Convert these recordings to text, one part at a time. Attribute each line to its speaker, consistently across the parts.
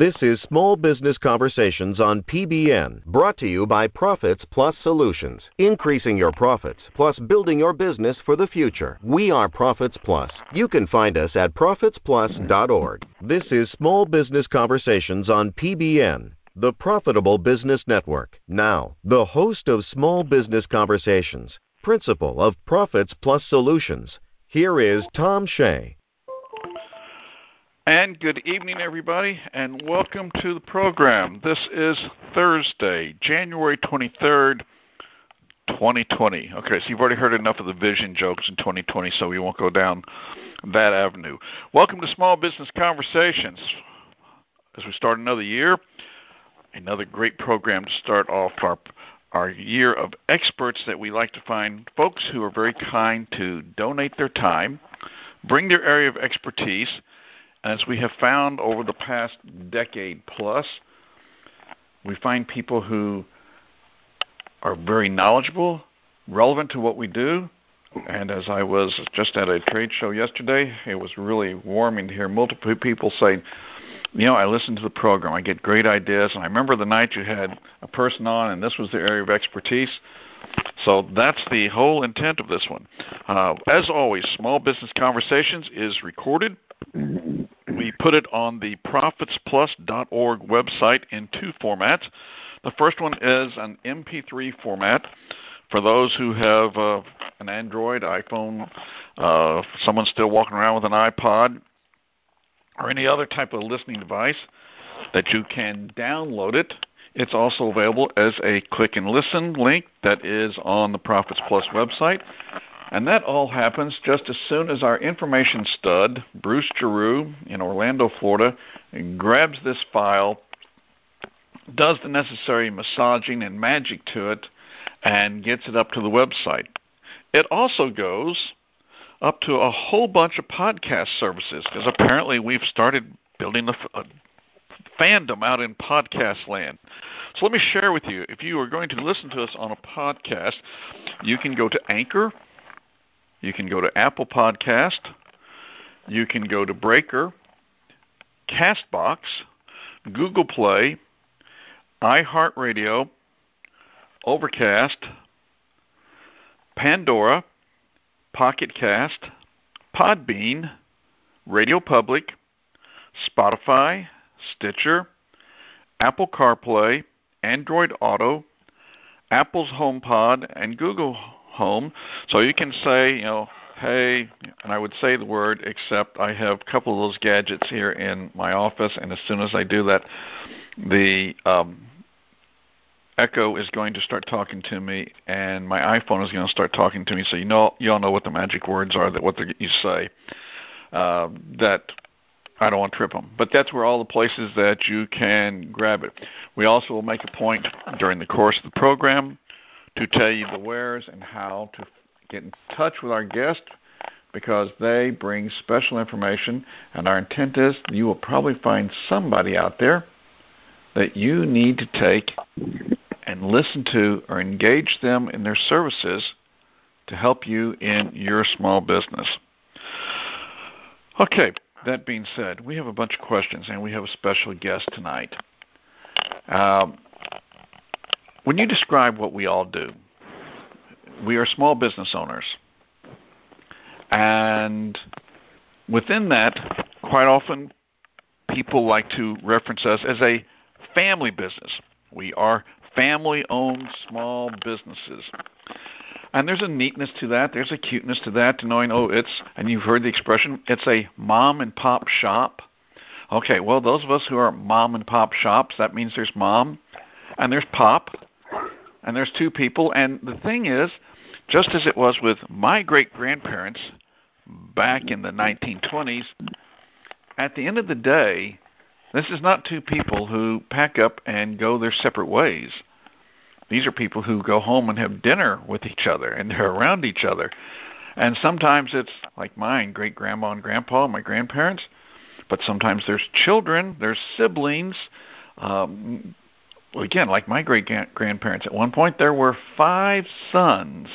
Speaker 1: This is Small Business Conversations on PBN, brought to you by Profits Plus Solutions. Increasing your profits plus building your business for the future. We are Profits Plus. You can find us at profitsplus.org. This is Small Business Conversations on PBN, the Profitable Business Network. Now, the host of Small Business Conversations, principal of Profits Plus Solutions. Here is Tom Shea.
Speaker 2: And good evening, everybody, and welcome to the program. This is Thursday, January 23rd, 2020. Okay, so you've already heard enough of the vision jokes in 2020, so we won't go down that avenue. Welcome to Small Business Conversations. As we start another year, another great program to start off our our year of experts that we like to find folks who are very kind to donate their time, bring their area of expertise, as we have found over the past decade plus, we find people who are very knowledgeable, relevant to what we do. And as I was just at a trade show yesterday, it was really warming to hear multiple people say, you know, I listen to the program, I get great ideas, and I remember the night you had a person on, and this was their area of expertise. So that's the whole intent of this one. Uh, as always, Small Business Conversations is recorded we put it on the profitsplus.org website in two formats. The first one is an MP3 format for those who have uh, an Android, iPhone, uh, someone still walking around with an iPod, or any other type of listening device that you can download it. It's also available as a click and listen link that is on the Profits Plus website. And that all happens just as soon as our information stud, Bruce Giroux in Orlando, Florida, grabs this file, does the necessary massaging and magic to it, and gets it up to the website. It also goes up to a whole bunch of podcast services because apparently we've started building a, a uh, fandom out in podcast land. So let me share with you if you are going to listen to us on a podcast, you can go to Anchor you can go to Apple Podcast. You can go to Breaker, Castbox, Google Play, iHeartRadio, Overcast, Pandora, Pocket Cast, Podbean, Radio Public, Spotify, Stitcher, Apple CarPlay, Android Auto, Apple's HomePod, and Google home. So you can say, you know, hey, and I would say the word, except I have a couple of those gadgets here in my office, and as soon as I do that, the um, Echo is going to start talking to me, and my iPhone is going to start talking to me. So you know, you all know what the magic words are that what you say. Uh, that I don't want to trip them, but that's where all the places that you can grab it. We also will make a point during the course of the program to tell you the wheres and how to get in touch with our guest because they bring special information. And our intent is you will probably find somebody out there that you need to take and listen to or engage them in their services to help you in your small business. Okay, that being said, we have a bunch of questions and we have a special guest tonight. Um, when you describe what we all do, we are small business owners. And within that, quite often people like to reference us as a family business. We are family owned small businesses. And there's a neatness to that, there's a cuteness to that, to knowing, oh, it's, and you've heard the expression, it's a mom and pop shop. Okay, well, those of us who are mom and pop shops, that means there's mom and there's pop and there's two people. And the thing is, just as it was with my great grandparents back in the 1920s, at the end of the day, this is not two people who pack up and go their separate ways. These are people who go home and have dinner with each other and they're around each other. And sometimes it's like mine, great grandma and grandpa, my grandparents, but sometimes there's children, there's siblings, um, well, again, like my great grandparents, at one point there were five sons.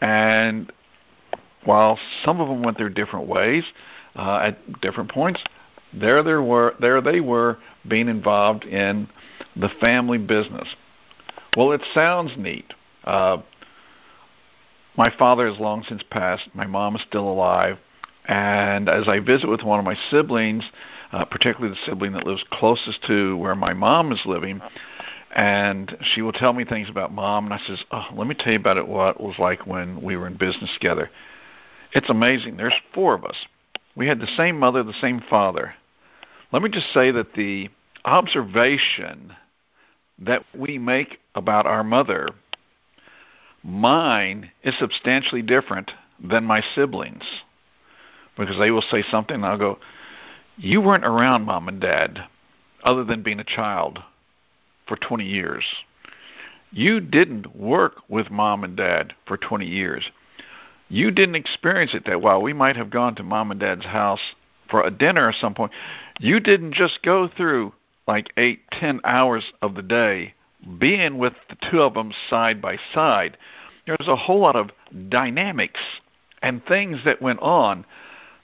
Speaker 2: And while some of them went their different ways uh, at different points, there there were there they were being involved in the family business. Well, it sounds neat. Uh, my father has long since passed. My mom is still alive. And as I visit with one of my siblings, uh, particularly the sibling that lives closest to where my mom is living, and she will tell me things about mom, and I says, "Oh, let me tell you about it. What it was like when we were in business together. It's amazing. There's four of us. We had the same mother, the same father. Let me just say that the observation that we make about our mother, mine is substantially different than my siblings because they will say something and I'll go, You weren't around mom and dad other than being a child for 20 years. You didn't work with mom and dad for 20 years. You didn't experience it that while we might have gone to mom and dad's house for a dinner at some point, you didn't just go through like eight, ten hours of the day being with the two of them side by side. There's a whole lot of dynamics and things that went on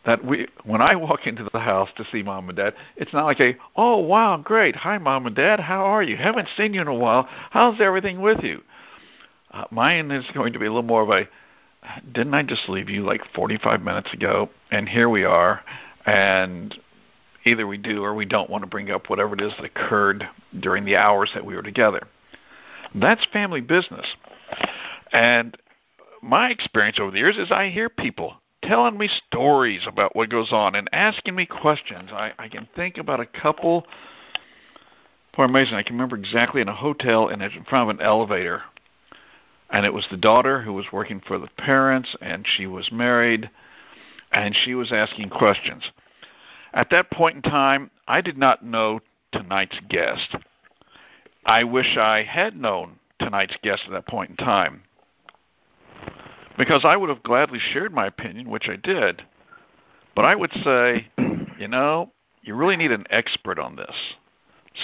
Speaker 2: that we when I walk into the house to see mom and dad, it's not like a oh wow great hi mom and dad how are you haven't seen you in a while how's everything with you. Uh, mine is going to be a little more of a didn't I just leave you like 45 minutes ago and here we are and either we do or we don't want to bring up whatever it is that occurred during the hours that we were together. That's family business. And my experience over the years is I hear people telling me stories about what goes on and asking me questions. I, I can think about a couple. Poor amazing. I can remember exactly in a hotel in front of an elevator. And it was the daughter who was working for the parents, and she was married, and she was asking questions. At that point in time, I did not know tonight's guest. I wish I had known tonight's guest at that point in time because I would have gladly shared my opinion, which I did. But I would say, you know, you really need an expert on this.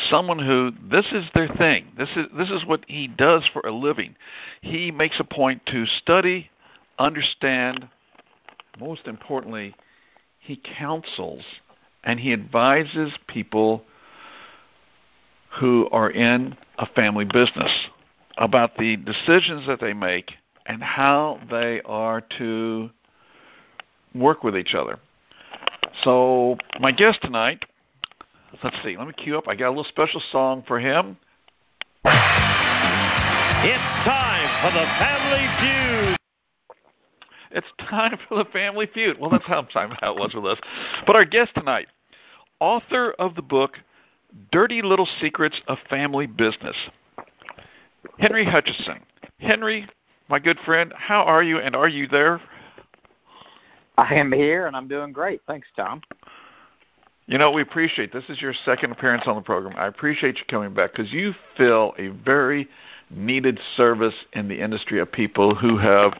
Speaker 2: Someone who this is their thing. This is this is what he does for a living. He makes a point to study, understand, most importantly, he counsels and he advises people who are in a family business about the decisions that they make and how they are to work with each other. So, my guest tonight, let's see, let me cue up. I got a little special song for him.
Speaker 3: It's time for the Family Feud.
Speaker 2: It's time for the Family Feud. Well, that's how, how it was with us. But our guest tonight, author of the book Dirty Little Secrets of Family Business, Henry Hutcheson. Henry, my good friend. How are you, and are you there?
Speaker 4: I am here, and I'm doing great. Thanks, Tom.
Speaker 2: You know, we appreciate this is your second appearance on the program. I appreciate you coming back because you fill a very needed service in the industry of people who have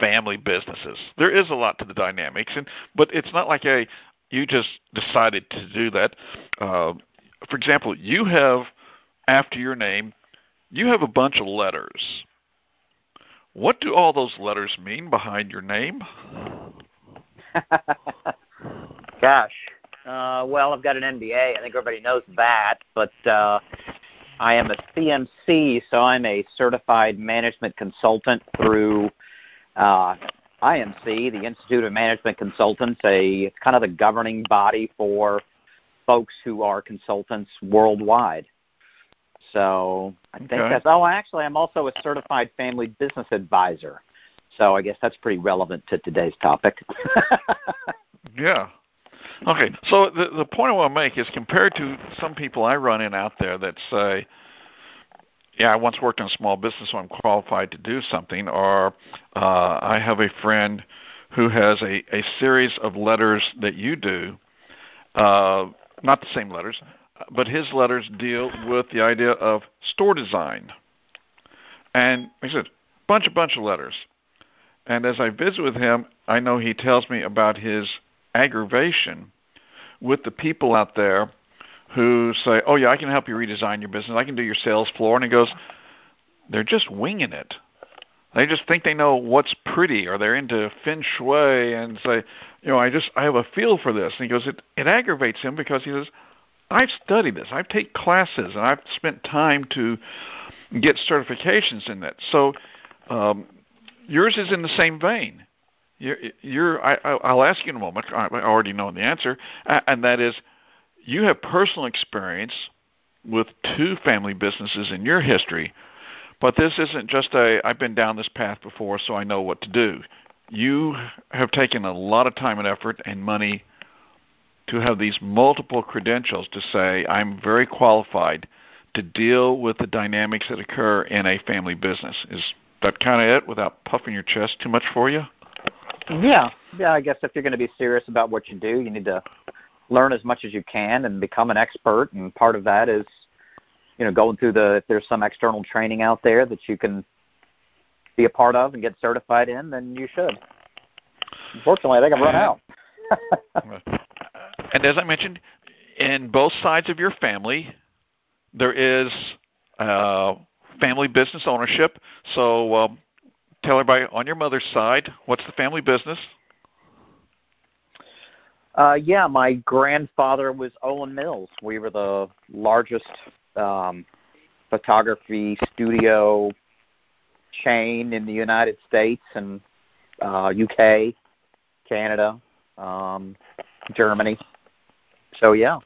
Speaker 2: family businesses. There is a lot to the dynamics, and but it's not like a you just decided to do that. Uh, for example, you have after your name, you have a bunch of letters what do all those letters mean behind your name?
Speaker 4: Gosh. Uh, well, I've got an MBA. I think everybody knows that. But uh, I am a CMC, so I'm a certified management consultant through uh, IMC, the Institute of Management Consultants, a it's kind of the governing body for folks who are consultants worldwide. So I think okay. that's. Oh, actually, I'm also a certified family business advisor. So I guess that's pretty relevant to today's topic.
Speaker 2: yeah. Okay. So the the point I want to make is compared to some people I run in out there that say, "Yeah, I once worked in a small business, so I'm qualified to do something," or uh, "I have a friend who has a a series of letters that you do." Uh, not the same letters, but his letters deal with the idea of store design. And he said, bunch a bunch of letters. And as I visit with him, I know he tells me about his aggravation with the people out there who say, "Oh yeah, I can help you redesign your business. I can do your sales floor." And he goes, "They're just winging it. They just think they know what's pretty, or they're into feng shui, and say, you know, I just I have a feel for this. And he goes, it it aggravates him because he says, I've studied this, I've taken classes, and I've spent time to get certifications in that. So um, yours is in the same vein. You're, you're I, I'll ask you in a moment. I already know the answer, and that is, you have personal experience with two family businesses in your history but this isn't just a I've been down this path before, so I know what to do. You have taken a lot of time and effort and money to have these multiple credentials to say I'm very qualified to deal with the dynamics that occur in a family business. Is that kind of it without puffing your chest too much for you?
Speaker 4: Yeah. Yeah, I guess if you're going to be serious about what you do, you need to learn as much as you can and become an expert and part of that is you know going through the if there's some external training out there that you can be a part of and get certified in, then you should. Unfortunately, I think I've run out.
Speaker 2: And as I mentioned, in both sides of your family, there is uh, family business ownership. So um, tell everybody on your mother's side, what's the family business?
Speaker 4: Uh, yeah, my grandfather was Olan Mills. We were the largest um, photography studio chain in the United States and uh, UK, Canada, um, Germany. So yeah.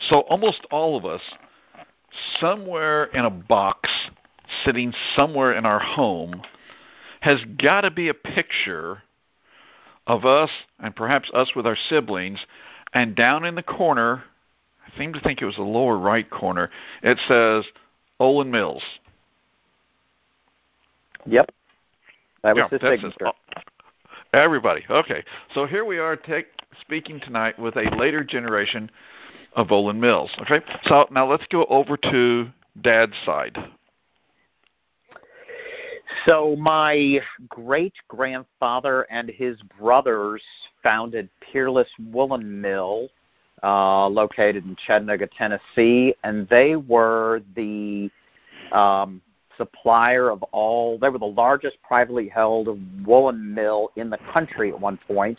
Speaker 2: So almost all of us, somewhere in a box, sitting somewhere in our home, has got to be a picture of us and perhaps us with our siblings, and down in the corner I seem to think it was the lower right corner. It says Olan Mills.
Speaker 4: Yep. That was
Speaker 2: yeah,
Speaker 4: his signature.
Speaker 2: Everybody. Okay. So here we are take, speaking tonight with a later generation of Olan Mills. Okay. So now let's go over to Dad's side.
Speaker 4: So my great grandfather and his brothers founded Peerless Woolen Mill uh, located in Chattanooga, Tennessee, and they were the um, supplier of all. They were the largest privately held woolen mill in the country at one point,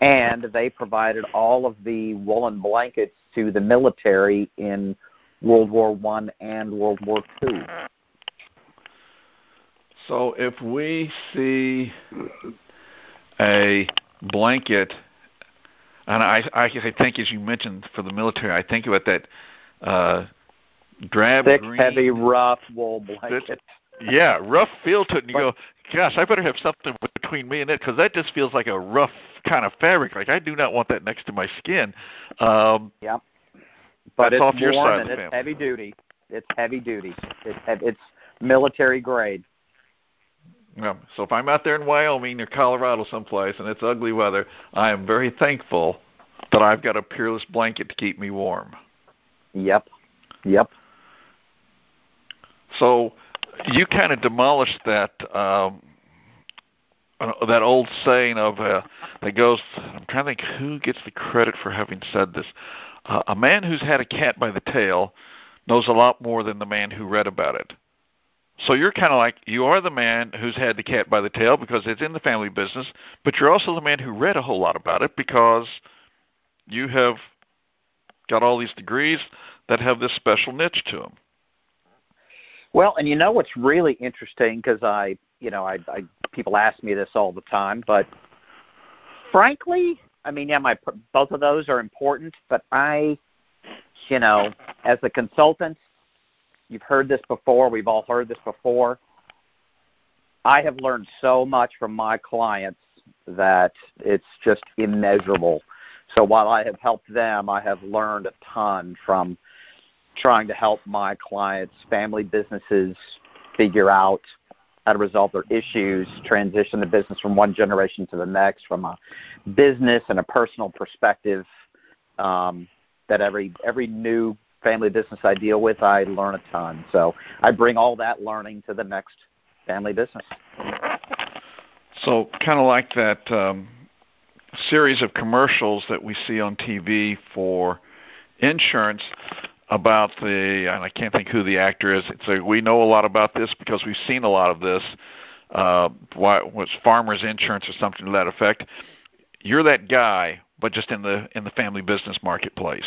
Speaker 4: and they provided all of the woolen blankets to the military in World War One and World War Two.
Speaker 2: So if we see a blanket and I, I, I think, as you mentioned, for the military, I think about that uh, drab
Speaker 4: thick,
Speaker 2: green,
Speaker 4: heavy, rough wool blanket.
Speaker 2: Yeah, rough feel to it, and you go, "Gosh, I better have something between me and it because that just feels like a rough kind of fabric. Like I do not want that next to my skin." Um,
Speaker 4: yep. But
Speaker 2: it's
Speaker 4: off
Speaker 2: your side
Speaker 4: and it's
Speaker 2: family.
Speaker 4: heavy duty. It's heavy duty. It's it's military grade.
Speaker 2: Yeah. So if I'm out there in Wyoming or Colorado someplace and it's ugly weather, I am very thankful that I've got a peerless blanket to keep me warm.
Speaker 4: Yep. Yep.
Speaker 2: So you kind of demolished that um, uh, that old saying of uh, that goes. I'm trying to think who gets the credit for having said this. Uh, a man who's had a cat by the tail knows a lot more than the man who read about it. So you're kind of like you are the man who's had the cat by the tail because it's in the family business, but you're also the man who read a whole lot about it because you have got all these degrees that have this special niche to them.
Speaker 4: Well, and you know what's really interesting because I, you know, I, I people ask me this all the time, but frankly, I mean, yeah, my both of those are important, but I, you know, as a consultant, You've heard this before. We've all heard this before. I have learned so much from my clients that it's just immeasurable. So while I have helped them, I have learned a ton from trying to help my clients' family businesses figure out how to resolve their issues, transition the business from one generation to the next from a business and a personal perspective. Um, that every every new family business I deal with, I learn a ton. So I bring all that learning to the next family business.
Speaker 2: So kind of like that um, series of commercials that we see on TV for insurance. About the, and I can't think who the actor is. It's like we know a lot about this because we've seen a lot of this. Uh, was Farmers Insurance or something to that effect? You're that guy, but just in the in the family business marketplace.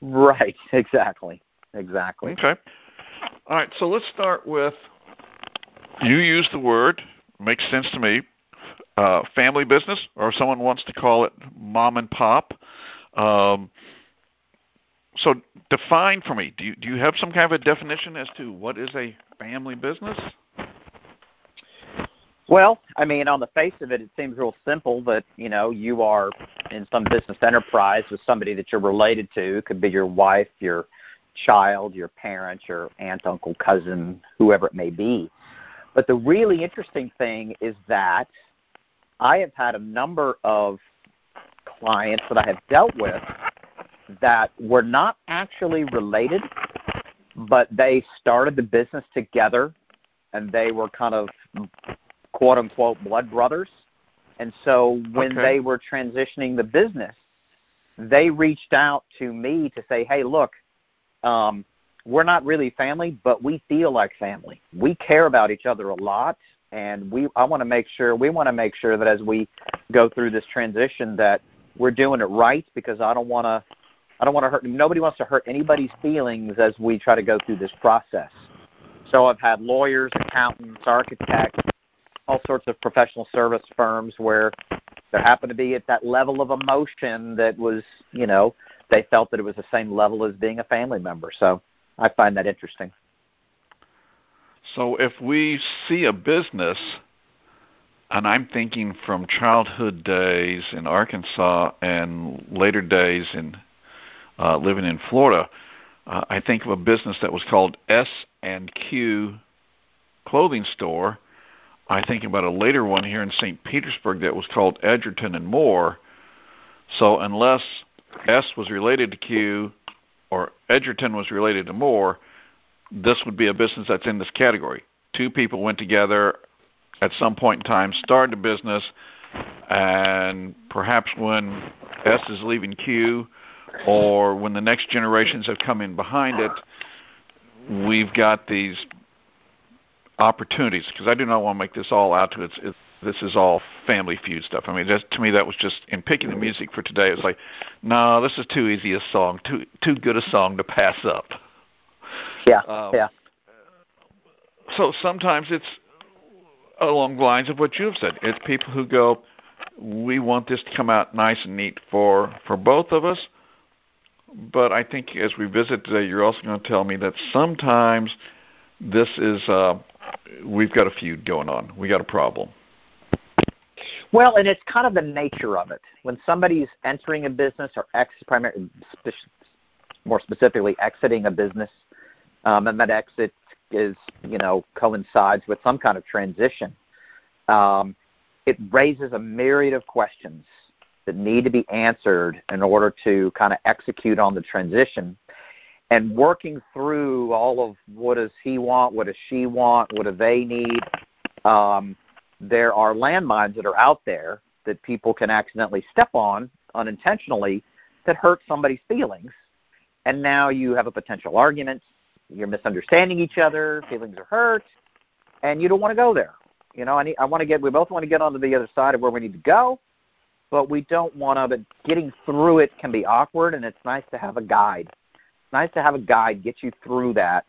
Speaker 4: Right. Exactly. Exactly.
Speaker 2: Okay. All right. So let's start with you use the word makes sense to me. Uh, family business, or if someone wants to call it mom and pop. Um, so define for me. Do you do you have some kind of a definition as to what is a family business?
Speaker 4: Well, I mean, on the face of it, it seems real simple that you know you are in some business enterprise with somebody that you're related to. It could be your wife, your child, your parents, your aunt, uncle, cousin, whoever it may be. But the really interesting thing is that I have had a number of clients that I have dealt with that were not actually related, but they started the business together and they were kind of quote unquote blood brothers. And so when
Speaker 2: okay.
Speaker 4: they were transitioning the business, they reached out to me to say, hey, look, um, we're not really family, but we feel like family. We care about each other a lot, and we I want to make sure we want to make sure that as we go through this transition that we're doing it right because I don't want to I don't want to hurt nobody wants to hurt anybody's feelings as we try to go through this process. So I've had lawyers, accountants, architects, all sorts of professional service firms where there happened to be at that level of emotion that was, you know, they felt that it was the same level as being a family member. So I find that interesting.
Speaker 2: So if we see a business, and I'm thinking from childhood days in Arkansas and later days in uh, living in Florida, uh, I think of a business that was called S and Q Clothing Store. I think about a later one here in St. Petersburg that was called Edgerton and Moore. So unless S was related to Q or Edgerton was related to Moore, this would be a business that's in this category. Two people went together at some point in time, started a business, and perhaps when S is leaving Q or when the next generations have come in behind it, we've got these opportunities because I do not want to make this all out to its, its this is all family feud stuff. I mean, just, to me, that was just in picking the music for today. It was like, no, this is too easy a song, too too good a song to pass up.
Speaker 4: Yeah, um, yeah.
Speaker 2: So sometimes it's along the lines of what you've said. It's people who go, we want this to come out nice and neat for for both of us. But I think as we visit today, you're also going to tell me that sometimes this is uh, we've got a feud going on. We got a problem.
Speaker 4: Well, and it's kind of the nature of it. When somebody's entering a business or ex, primary, more specifically exiting a business, um, and that exit is you know coincides with some kind of transition, um, it raises a myriad of questions that need to be answered in order to kind of execute on the transition. And working through all of what does he want, what does she want, what do they need, um, there are landmines that are out there that people can accidentally step on unintentionally that hurt somebody's feelings. And now you have a potential argument. You're misunderstanding each other. Feelings are hurt, and you don't want to go there. You know, I need, I want to get. We both want to get onto the other side of where we need to go, but we don't want to. But getting through it can be awkward, and it's nice to have a guide. It's nice to have a guide get you through that,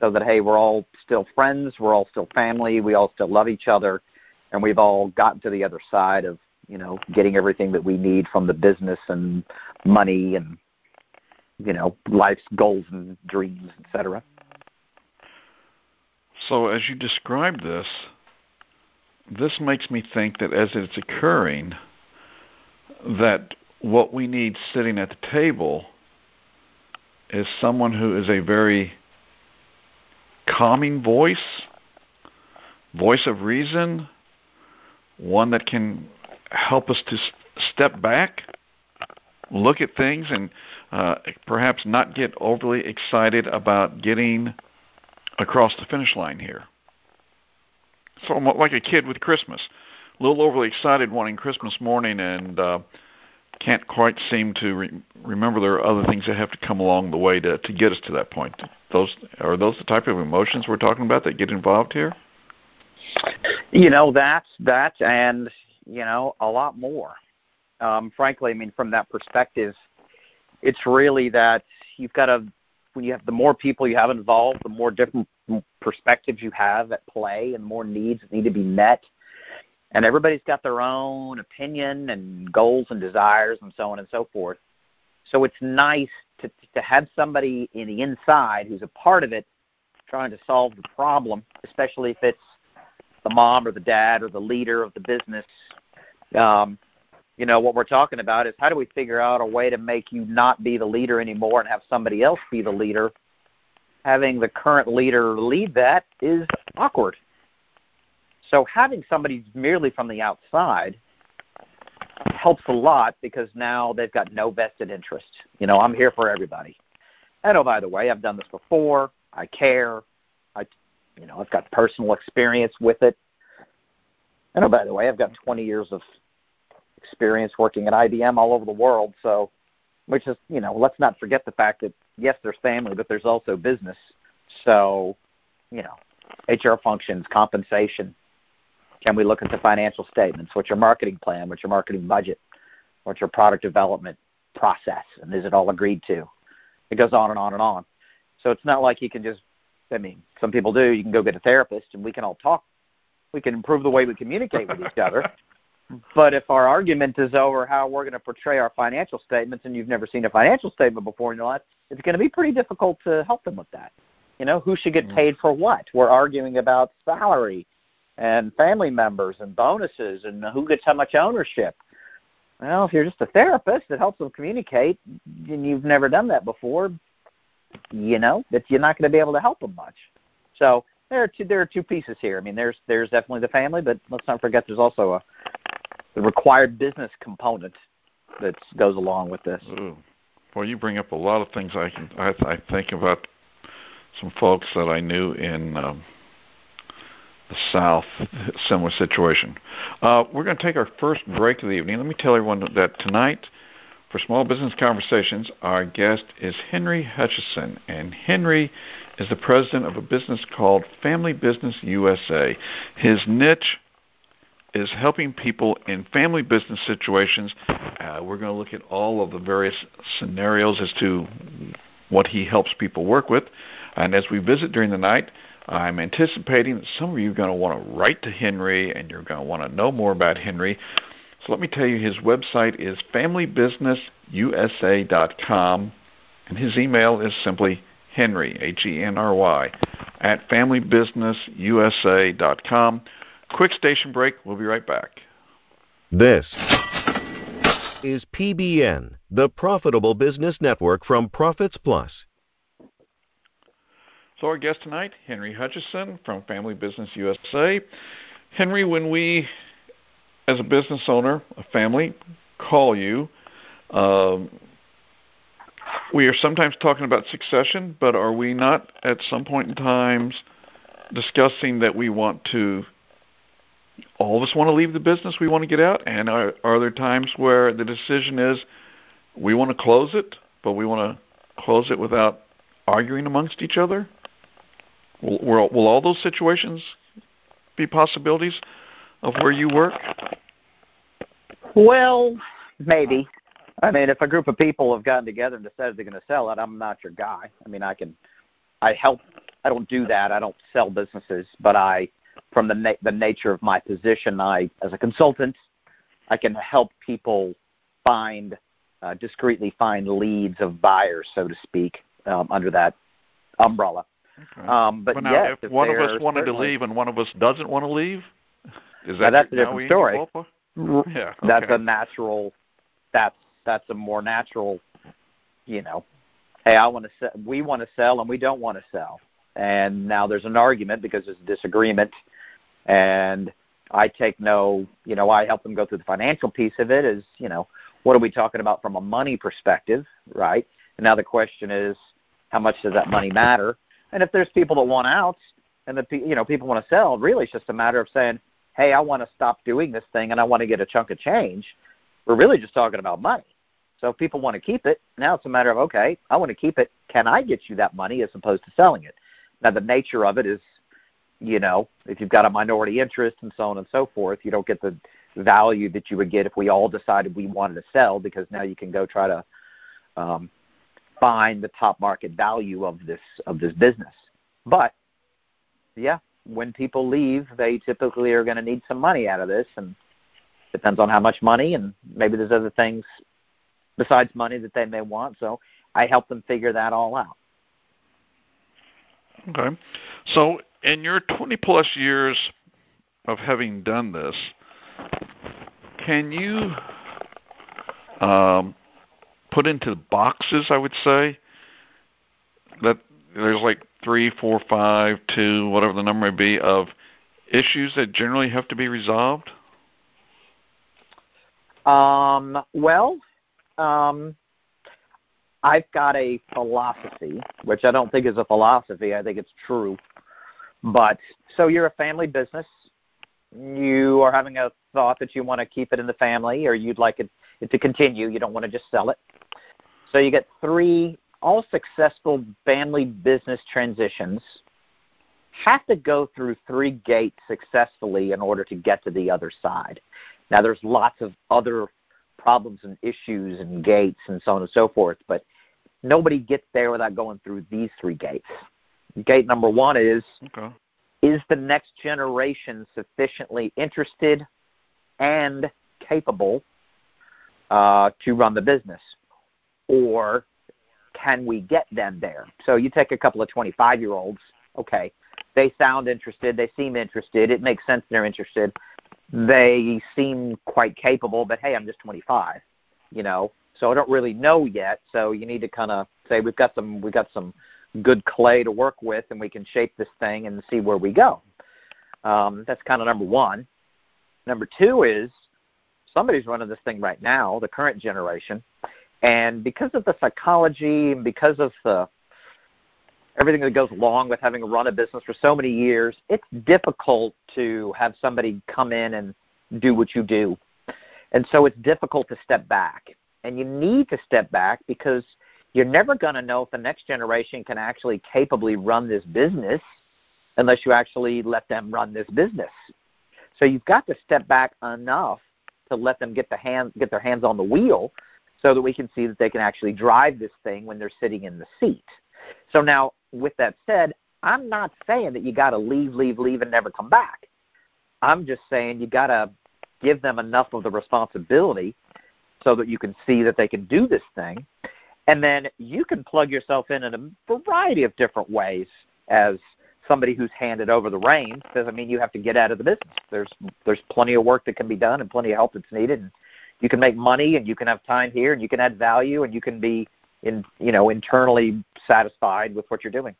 Speaker 4: so that hey, we're all still friends, we're all still family, we all still love each other, and we've all gotten to the other side of you know getting everything that we need from the business and money and you know life's goals and dreams etc
Speaker 2: so as you describe this this makes me think that as it's occurring that what we need sitting at the table is someone who is a very calming voice voice of reason one that can help us to step back, look at things, and uh, perhaps not get overly excited about getting across the finish line here. So, like a kid with Christmas, a little overly excited wanting Christmas morning and uh, can't quite seem to re- remember there are other things that have to come along the way to to get us to that point. Those are those the type of emotions we're talking about that get involved here?
Speaker 4: You know, that's that, and you know, a lot more. Um, frankly, I mean, from that perspective, it's really that you've got to when you have the more people you have involved, the more different perspectives you have at play, and more needs that need to be met. And everybody's got their own opinion and goals and desires and so on and so forth. So it's nice to to have somebody in the inside who's a part of it, trying to solve the problem, especially if it's the mom or the dad or the leader of the business. Um, you know what we're talking about is how do we figure out a way to make you not be the leader anymore and have somebody else be the leader having the current leader lead that is awkward so having somebody merely from the outside helps a lot because now they've got no vested interest you know i'm here for everybody and oh by the way i've done this before i care i you know i've got personal experience with it and oh by the way i've got 20 years of experience working at IBM all over the world. So, which is, you know, let's not forget the fact that yes, there's family, but there's also business. So, you know, HR functions, compensation. Can we look at the financial statements? What's your marketing plan? What's your marketing budget? What's your product development process? And is it all agreed to? It goes on and on and on. So it's not like you can just, I mean, some people do. You can go get a therapist and we can all talk. We can improve the way we communicate with each other. But if our argument is over how we're going to portray our financial statements and you've never seen a financial statement before in your life, it's going to be pretty difficult to help them with that. You know, who should get mm. paid for what? We're arguing about salary and family members and bonuses and who gets how much ownership. Well, if you're just a therapist that helps them communicate and you've never done that before, you know, that you're not going to be able to help them much. So there are two there are two pieces here. I mean, there's there's definitely the family, but let's not forget there's also a the required business component that goes along with this.
Speaker 2: Ooh. Well, you bring up a lot of things. I can I, I think about some folks that I knew in um, the South, similar situation. Uh, we're going to take our first break of the evening. Let me tell everyone that tonight, for Small Business Conversations, our guest is Henry Hutcheson, and Henry is the president of a business called Family Business USA. His niche is helping people in family business situations. Uh, we're going to look at all of the various scenarios as to what he helps people work with. And as we visit during the night, I'm anticipating that some of you are going to want to write to Henry and you're going to want to know more about Henry. So let me tell you, his website is familybusinessusa.com, and his email is simply Henry, H E N R Y, at familybusinessusa.com. Quick station break. We'll be right back.
Speaker 1: This is PBN, the profitable business network from Profits Plus.
Speaker 2: So, our guest tonight, Henry Hutcheson from Family Business USA. Henry, when we, as a business owner, a family, call you, um, we are sometimes talking about succession, but are we not at some point in times discussing that we want to all of us want to leave the business, we want to get out, and are, are there times where the decision is we want to close it, but we want to close it without arguing amongst each other? Will, will, will all those situations be possibilities of where you work?
Speaker 4: Well, maybe. I mean, if a group of people have gotten together and decided they're going to sell it, I'm not your guy. I mean, I can, I help. I don't do that. I don't sell businesses, but I from the na- the nature of my position, I as a consultant, I can help people find uh, discreetly find leads of buyers, so to speak, um, under that umbrella.
Speaker 2: Okay. Um, but, now, yes, if, if one of us wanted to leave and one of us doesn't want to leave, is that
Speaker 4: that's a different story?
Speaker 2: Yeah, okay.
Speaker 4: that's a natural. That's that's a more natural. You know, hey, I want to sell. We want to sell, and we don't want to sell. And now there's an argument because there's a disagreement and I take no, you know, I help them go through the financial piece of it. Is you know, what are we talking about from a money perspective, right? And now the question is, how much does that money matter? And if there's people that want out, and the you know people want to sell, really it's just a matter of saying, hey, I want to stop doing this thing and I want to get a chunk of change. We're really just talking about money. So if people want to keep it, now it's a matter of okay, I want to keep it. Can I get you that money as opposed to selling it? Now the nature of it is, you know, if you've got a minority interest and so on and so forth, you don't get the value that you would get if we all decided we wanted to sell because now you can go try to um, find the top market value of this of this business. But yeah, when people leave, they typically are going to need some money out of this, and depends on how much money, and maybe there's other things besides money that they may want. So I help them figure that all out.
Speaker 2: Okay. So in your 20 plus years of having done this, can you um, put into boxes, I would say, that there's like three, four, five, two, whatever the number may be, of issues that generally have to be resolved?
Speaker 4: Um, well, um, I've got a philosophy, which I don't think is a philosophy. I think it's true. But so you're a family business. You are having a thought that you want to keep it in the family, or you'd like it, it to continue. You don't want to just sell it. So you get three all successful family business transitions have to go through three gates successfully in order to get to the other side. Now, there's lots of other problems and issues and gates and so on and so forth, but nobody gets there without going through these three gates. Gate number one is okay. Is the next generation sufficiently interested and capable uh, to run the business? Or can we get them there? So you take a couple of 25 year olds, okay, they sound interested, they seem interested, it makes sense they're interested. They seem quite capable, but hey, I'm just 25, you know, so I don't really know yet. So you need to kind of say we've got some we've got some good clay to work with, and we can shape this thing and see where we go. Um, that's kind of number one. Number two is somebody's running this thing right now, the current generation, and because of the psychology and because of the everything that goes along with having run a business for so many years, it's difficult to have somebody come in and do what you do. And so it's difficult to step back. And you need to step back because you're never going to know if the next generation can actually capably run this business unless you actually let them run this business. So you've got to step back enough to let them get the hand get their hands on the wheel so that we can see that they can actually drive this thing when they're sitting in the seat. So now, with that said, I'm not saying that you got to leave, leave, leave, and never come back. I'm just saying you got to give them enough of the responsibility so that you can see that they can do this thing. And then you can plug yourself in in a variety of different ways as somebody who's handed over the reins. Doesn't mean you have to get out of the business. There's there's plenty of work that can be done and plenty of help that's needed. And you can make money and you can have time here and you can add value and you can be in you know internally satisfied with what you're doing.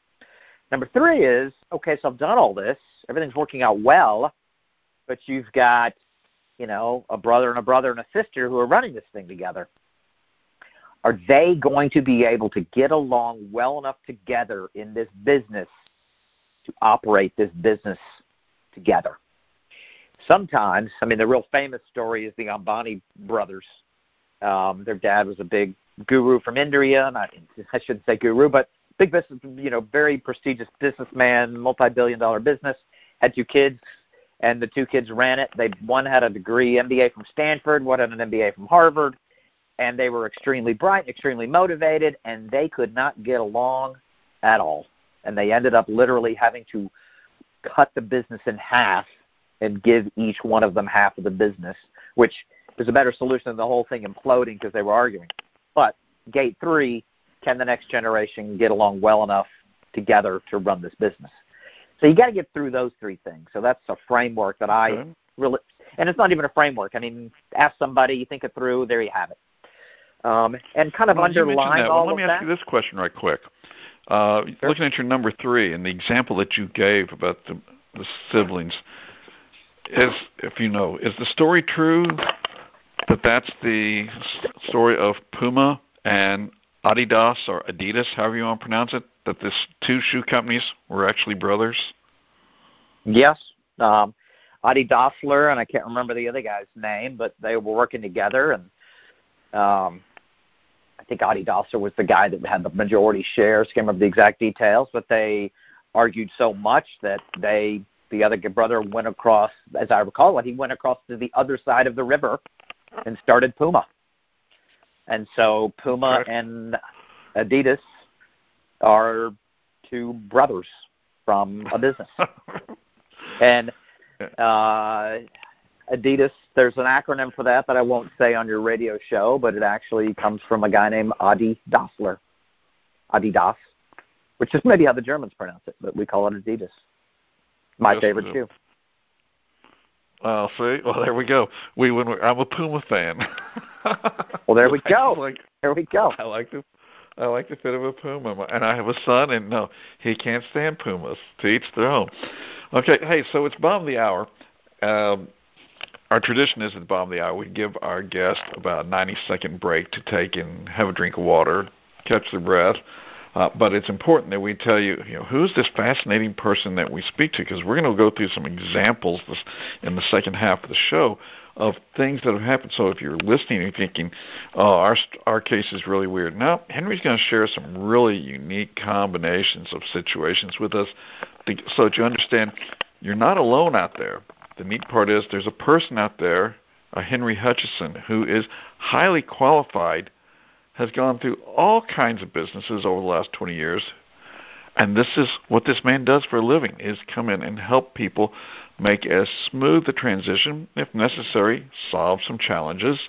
Speaker 4: Number three is okay, so I've done all this, everything's working out well, but you've got you know a brother and a brother and a sister who are running this thing together. Are they going to be able to get along well enough together in this business to operate this business together? Sometimes, I mean, the real famous story is the Ambani brothers. Um, their dad was a big guru from India, not I shouldn't say guru, but big business, you know, very prestigious businessman, multi-billion-dollar business. Had two kids, and the two kids ran it. They one had a degree MBA from Stanford, one had an MBA from Harvard, and they were extremely bright, extremely motivated, and they could not get along at all. And they ended up literally having to cut the business in half and give each one of them half of the business, which is a better solution than the whole thing imploding because they were arguing. But gate three, can the next generation get along well enough together to run this business? So you got to get through those three things. So that's a framework that I okay. really, and it's not even a framework. I mean, ask somebody, you think it through, there you have it. Um, and kind of
Speaker 2: well,
Speaker 4: underline
Speaker 2: that.
Speaker 4: all
Speaker 2: well, let me
Speaker 4: ask
Speaker 2: that. you this question right quick. Uh, sure. Looking at your number three and the example that you gave about the, the siblings, is if you know, is the story true that that's the story of Puma and Adidas or Adidas, however you want to pronounce it, that this two shoe companies were actually brothers?
Speaker 4: Yes. Um, Adi Dassler and I can't remember the other guy's name, but they were working together and um, I think Adi Dassler was the guy that had the majority shares. Can't remember the exact details, but they argued so much that they the other brother went across, as I recall it, he went across to the other side of the river and started Puma. And so Puma and Adidas are two brothers from a business. and uh, Adidas, there's an acronym for that that I won't say on your radio show, but it actually comes from a guy named Adi Dassler, Adidas, which is maybe how the Germans pronounce it, but we call it Adidas. My
Speaker 2: Yes,
Speaker 4: favorite shoe.
Speaker 2: Well, see, well there we go. We when we, I'm a Puma fan.
Speaker 4: Well, there we go.
Speaker 2: Like
Speaker 4: There we go.
Speaker 2: I like the I like the fit of a Puma, and I have a son, and no, he can't stand Pumas. To each their own. Okay, hey, so it's bomb the hour. Um, our tradition is at the bottom of the hour we give our guest about a 90 second break to take and have a drink of water, catch their breath. Uh, but it's important that we tell you, you know, who's this fascinating person that we speak to, because we're going to go through some examples this, in the second half of the show of things that have happened. So if you're listening and thinking, "Oh, our our case is really weird," now Henry's going to share some really unique combinations of situations with us, to, so that you understand you're not alone out there. The neat part is there's a person out there, a Henry Hutcheson, who is highly qualified, has gone through all kinds of businesses over the last 20 years, and this is what this man does for a living: is come in and help people make as smooth a transition, if necessary, solve some challenges.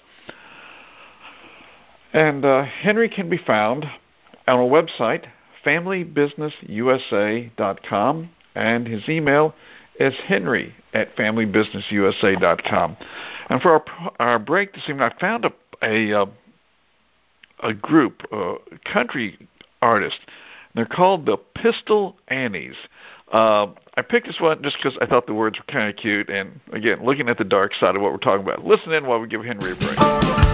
Speaker 2: And uh, Henry can be found on a website, familybusinessusa.com, and his email is henry at familybusinessusa.com. And for our, our break this evening, I found a, a, uh, a group, a country artist. They're called the Pistol Annies. Uh, I picked this one just because I thought the words were kind of cute, and again, looking at the dark side of what we're talking about. Listen in while we give Henry a break.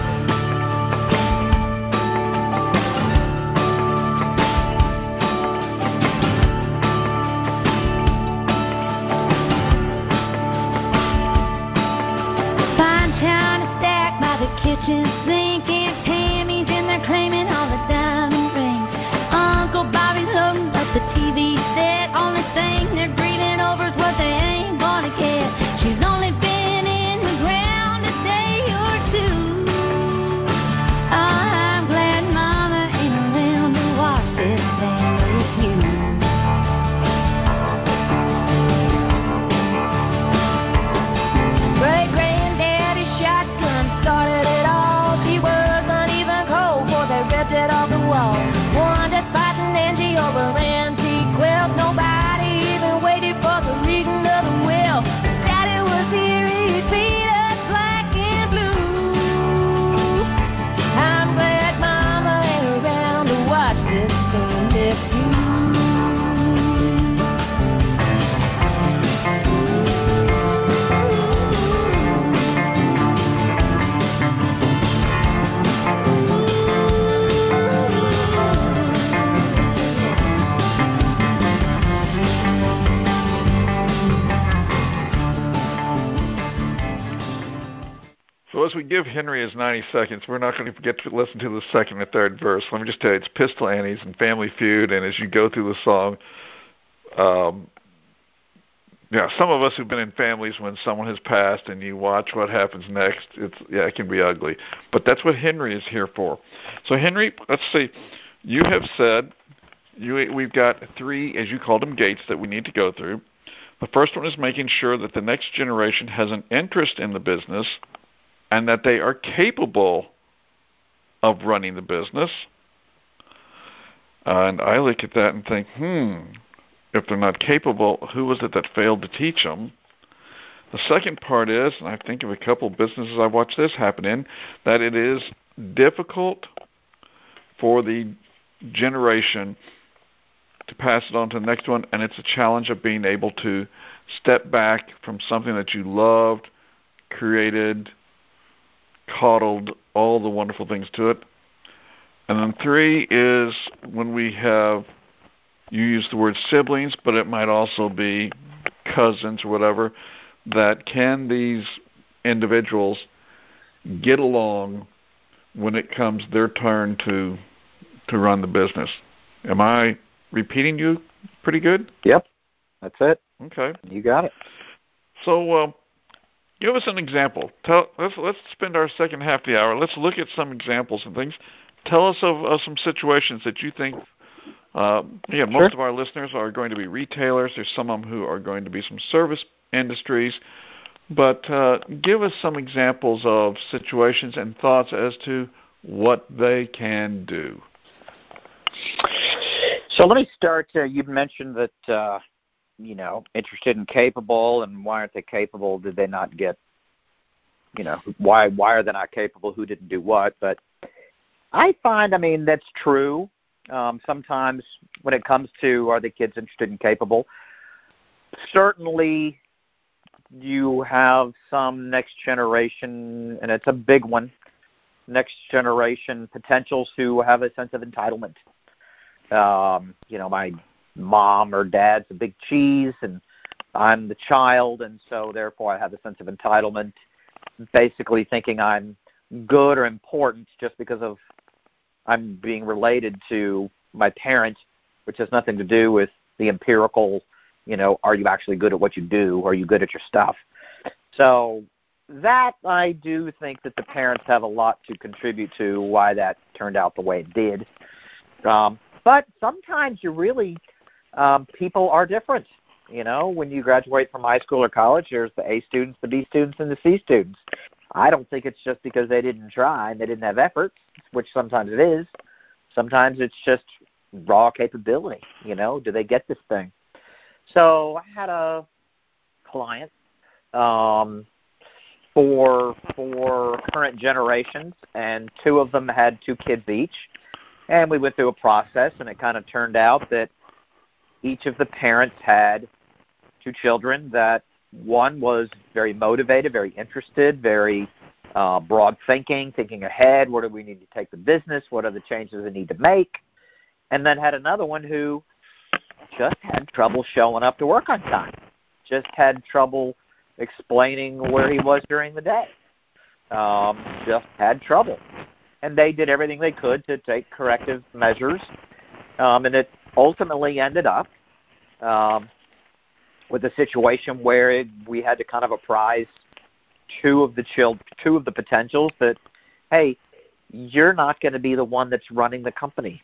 Speaker 2: We give Henry his 90 seconds, we're not going to get to listen to the second or third verse. Let me just tell you, it's Pistol Annies and Family Feud, and as you go through the song, um, yeah, some of us who've been in families when someone has passed and you watch what happens next, it's yeah, it can be ugly. But that's what Henry is here for. So Henry, let's see, you have said you we've got three, as you called them, gates that we need to go through. The first one is making sure that the next generation has an interest in the business and that they are capable of running the business. and I look at that and think, hmm, if they're not capable, who was it that failed to teach them? The second part is, and I think of a couple of businesses I've watched this happen in, that it is difficult for the generation to pass it on to the next one, and it's a challenge of being able to step back from something that you loved, created, coddled, all the wonderful things to it. And then three is when we have, you use the word siblings, but it might also be cousins or whatever, that can these individuals get along when it comes their turn to to run the business. Am I repeating you pretty good?
Speaker 4: Yep, that's it.
Speaker 2: Okay.
Speaker 4: You got it.
Speaker 2: So, uh, give us an example. Tell let's let's spend our second half of the hour. Let's look at some examples and things. Tell us of, of some situations that you think. Uh, yeah, most
Speaker 4: Sure.
Speaker 2: of our listeners are going to be retailers. There's some of them who are going to be some service industries. But uh, give us some examples of situations and thoughts as to what they can do.
Speaker 4: So let me start. Uh, you mentioned that uh, you know interested and capable, and why aren't they capable? Did they not get? You know why? Why are they not capable? Who didn't do what? But I find, I mean, that's true. Um, sometimes when it comes to are the kids interested and capable, certainly you have some next generation, and it's a big one. Next generation potentials who have a sense of entitlement um, you know, my mom or dad's a big cheese and I'm the child and so therefore I have a sense of entitlement, basically thinking I'm good or important just because of I'm being related to my parent, which has nothing to do with the empirical, you know, are you actually good at what you do? Are you good at your stuff? So that I do think that the parents have a lot to contribute to why that turned out the way it did. Um, but sometimes you really um, people are different. You know, when you graduate from high school or college, there's the A students, the B students, and the C students. I don't think it's just because they didn't try and they didn't have efforts, which sometimes it is. Sometimes it's just raw capability. You know, do they get this thing? So I had a client um, for for current generations, and two of them had two kids each and we went through a process and it kind of turned out that each of the parents had two children that one was very motivated very interested very uh, broad thinking thinking ahead where do we need to take the business? What are the changes we need to make? And then had another one who just had trouble showing up to work on time just had trouble explaining where he was during the day um, just had trouble. And they did everything they could to take corrective measures, um, and it ultimately ended up um, with a situation where it, we had to kind of apprise two of the child, two of the potentials that, hey, you're not going to be the one that's running the company.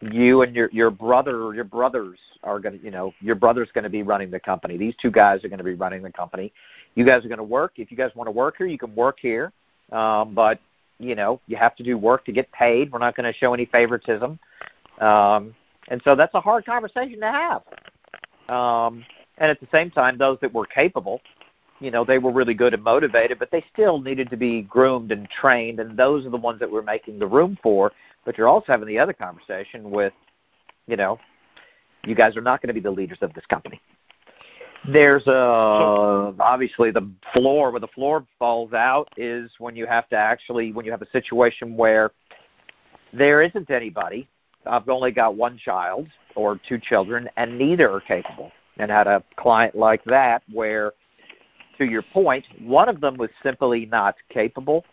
Speaker 4: You and your your brother, or your brothers are going to, you know, your brother's going to be running the company. These two guys are going to be running the company. You guys are going to work. If you guys want to work here, you can work here. Um, but you know you have to do work to get paid. We're not going to show any favoritism, um, and so that's a hard conversation to have. Um, and at the same time, those that were capable, you know, they were really good and motivated, but they still needed to be groomed and trained, and those are the ones that we're making the room for. But you're also having the other conversation with, you know, you guys are not going to be the leaders of this company. There's a obviously the floor where the floor falls out is when you have to actually when you have a situation where there isn't anybody. I've only got one child or two children, and neither are capable. And had a client like that where, to your point, one of them was simply not capable,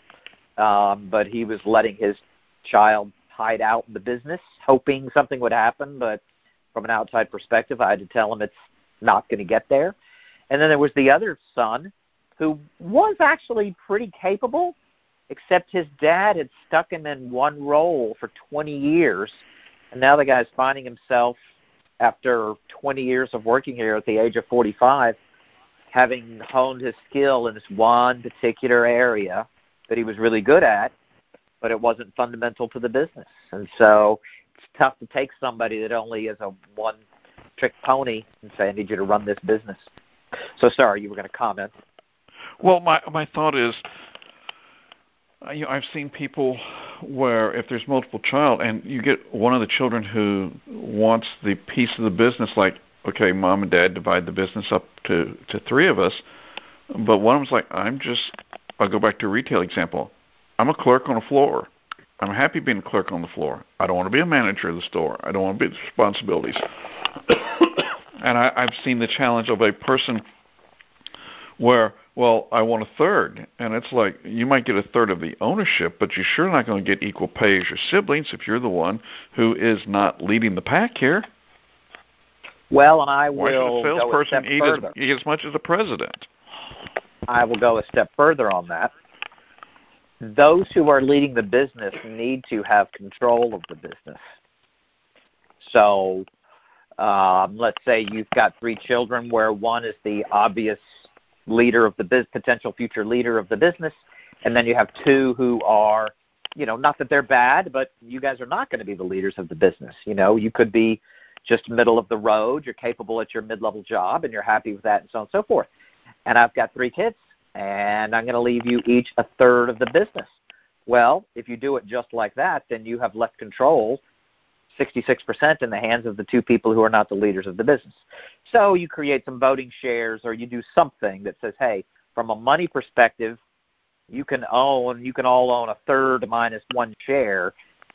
Speaker 4: um, but he was letting his child hide out in the business, hoping something would happen. But from an outside perspective, I had to tell him it's not going to get there. And then there was the other son who was actually pretty capable, except his dad had stuck him in one role for 20 years. And now the guy's finding himself, after 20 years of working here at the age of 45, having honed his skill in this one particular area that he was really good at, but it wasn't fundamental to the business. And so it's tough to take somebody that only is a one trick pony and say, I need you to run this business. So sorry, you were going to comment.
Speaker 2: Well, my my thought is, you know, I've seen people where if there's multiple child and you get one of the children who wants the piece of the business, like okay, mom and dad divide the business up to to three of us, but one of them's like, I'm just, I'll go back to a retail example. I'm a clerk on a floor. I'm happy being a clerk on the floor. I don't want to be a manager of the store. I don't want to be the responsibilities. and I, I've seen the challenge of a person where well, I want a third. And it's like, you might get a third of the ownership, but you're sure not going to get equal pay as your siblings if you're the one who is not leading the pack here.
Speaker 4: Well, and I
Speaker 2: Why should
Speaker 4: will
Speaker 2: a
Speaker 4: a
Speaker 2: salesperson eat
Speaker 4: further.
Speaker 2: as, eat as much as the president?
Speaker 4: I will go a step further on that. Those who are leading the business need to have control of the business. So, um, let's say you've got three children where one is the obvious leader of the biz- potential future leader of the business, and then you have two who are, you know, not that they're bad, but you guys are not going to be the leaders of the business. You know, you could be just middle of the road. You're capable at your mid-level job, and you're happy with that, and so on and so forth. And I've got three kids, and I'm going to leave you each a third of the business. Well, if you do it just like that, then you have left control 66% in the hands of the two people who are not the leaders of the business. So you create some voting shares or you do something that says, hey, from a money perspective, you can own, you can all own a third minus one share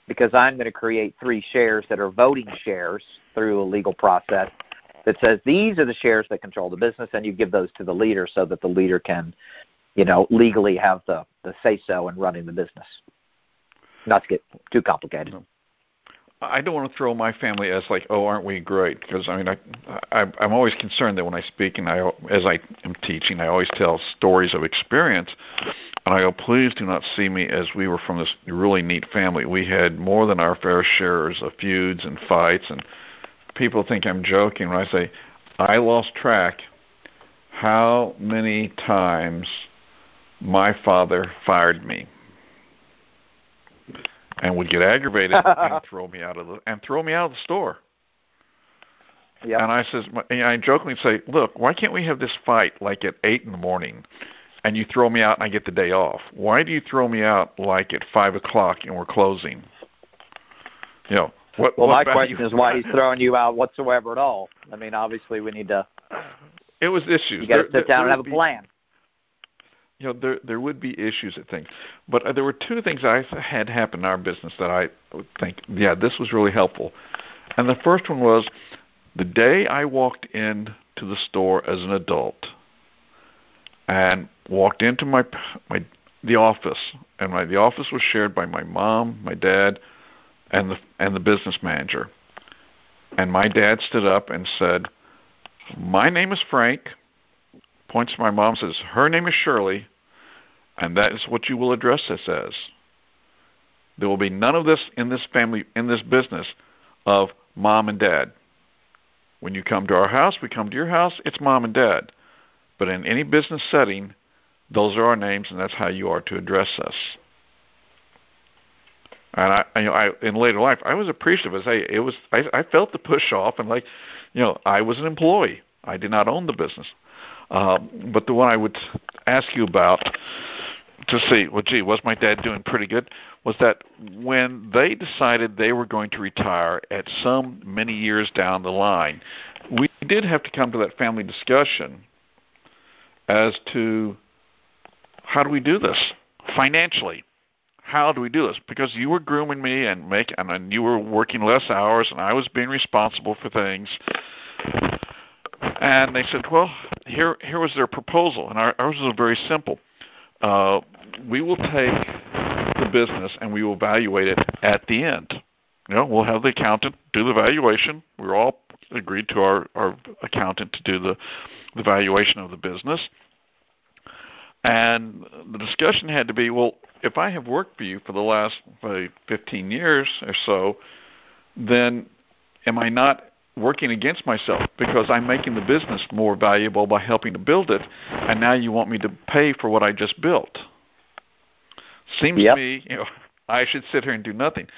Speaker 4: because I'm going to create three shares that are voting shares through a legal process that says these are the shares that control the business and you give those to the leader so that the leader can, you know, legally have the, the say so in running the business. Not to get too complicated.
Speaker 2: I don't want to throw my family as like, oh, aren't we great? Because I mean, I, I I'm always concerned that when I speak and I as I am teaching, I always tell stories of experience, and I go, please do not see me as we were from this really neat family. We had more than our fair shares of feuds and fights, and people think I'm joking when I say I lost track how many times my father fired me and would get aggravated and throw me out of the and throw me out of the store.
Speaker 4: Yep.
Speaker 2: And I says, and I jokingly say, "Look, why can't we have this fight like at eight in the morning, and you throw me out and I get the day off? Why do you throw me out like at five o'clock and we're closing? You know, what?
Speaker 4: Well,
Speaker 2: what
Speaker 4: my question is why he's throwing you out whatsoever at all. I mean, obviously we need to.
Speaker 2: It was issues.
Speaker 4: You got to
Speaker 2: There-
Speaker 4: sit down
Speaker 2: there
Speaker 4: and have a plan.
Speaker 2: You know there there would be issues at things. But uh, there were two things i had happen in our business that i would think yeah this was really helpful. And the first one was the day i walked in to the store as an adult and walked into my my the office and my the office was shared by my mom my dad and the and the business manager. And my dad stood up and said my name is frank points to my mom says her name is shirley and that is what you will address this as. There will be none of this in this family, in this business, of mom and dad. When you come to our house, we come to your house, it's mom and dad. But in any business setting, those are our names, and that's how you are to address us. And I, you know, I in later life, I was appreciative. As I, it was, I, I felt the push off, and like, you know, I was an employee. I did not own the business. Um, but the one I would ask you about to see, well, gee, was my dad doing pretty good? Was that when they decided they were going to retire at some many years down the line, we did have to come to that family discussion as to how do we do this financially? How do we do this? Because you were grooming me and make, and you were working less hours, and I was being responsible for things. And they said, well, here here was their proposal, and our, ours was very simple. Uh, we will take the business and we will evaluate it at the end. You know, we'll have the accountant do the valuation. We're all agreed to our, our accountant to do the, the valuation of the business. And the discussion had to be, well, if I have worked for you for the last say, 15 years or so, then am I not working against myself because I'm making the business more valuable by helping to build it, and now you want me to pay for what I just built? Seems
Speaker 4: Yep.
Speaker 2: to me, you know, I should sit here and do nothing.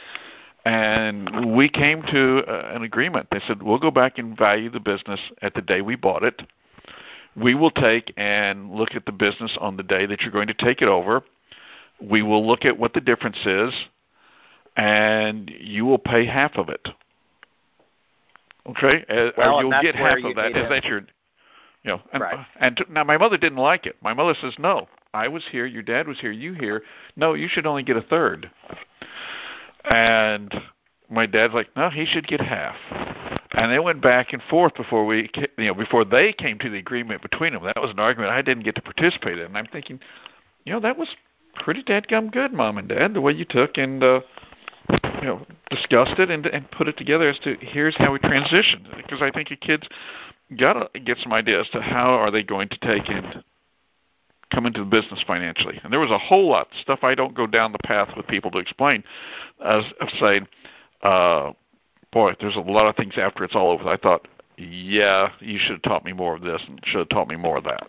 Speaker 2: And we came to uh, an agreement. They said we'll go back and value the business at the day we bought it. We will take and look at the business on the day that you're going to take it over. We will look at what the difference is, and you will pay half of it. Okay, uh,
Speaker 4: Well,
Speaker 2: you'll get half of that.
Speaker 4: need
Speaker 2: Is
Speaker 4: to-
Speaker 2: that your, you know? And,
Speaker 4: Right.
Speaker 2: and t- now my mother didn't like it. My mother says, "No, I was here. Your dad was here. You here. No, you should only get a third. And my dad's like, "No, he should get half." and they went back and forth before we, you know, before they came to the agreement between them. That was an argument I didn't get to participate in. And I'm thinking, you know, that was pretty dadgum good, mom and dad, the way you took and uh, you know discussed it and and put it together as to here's how we transition. Because I think your kids got to get some idea as to how are they going to take and come into the business financially. And there was a whole lot of stuff I don't go down the path with people to explain, as of saying. Uh, boy, there's a lot of things after it's all over. I thought, yeah, you should have taught me more of this and should have taught me more of that.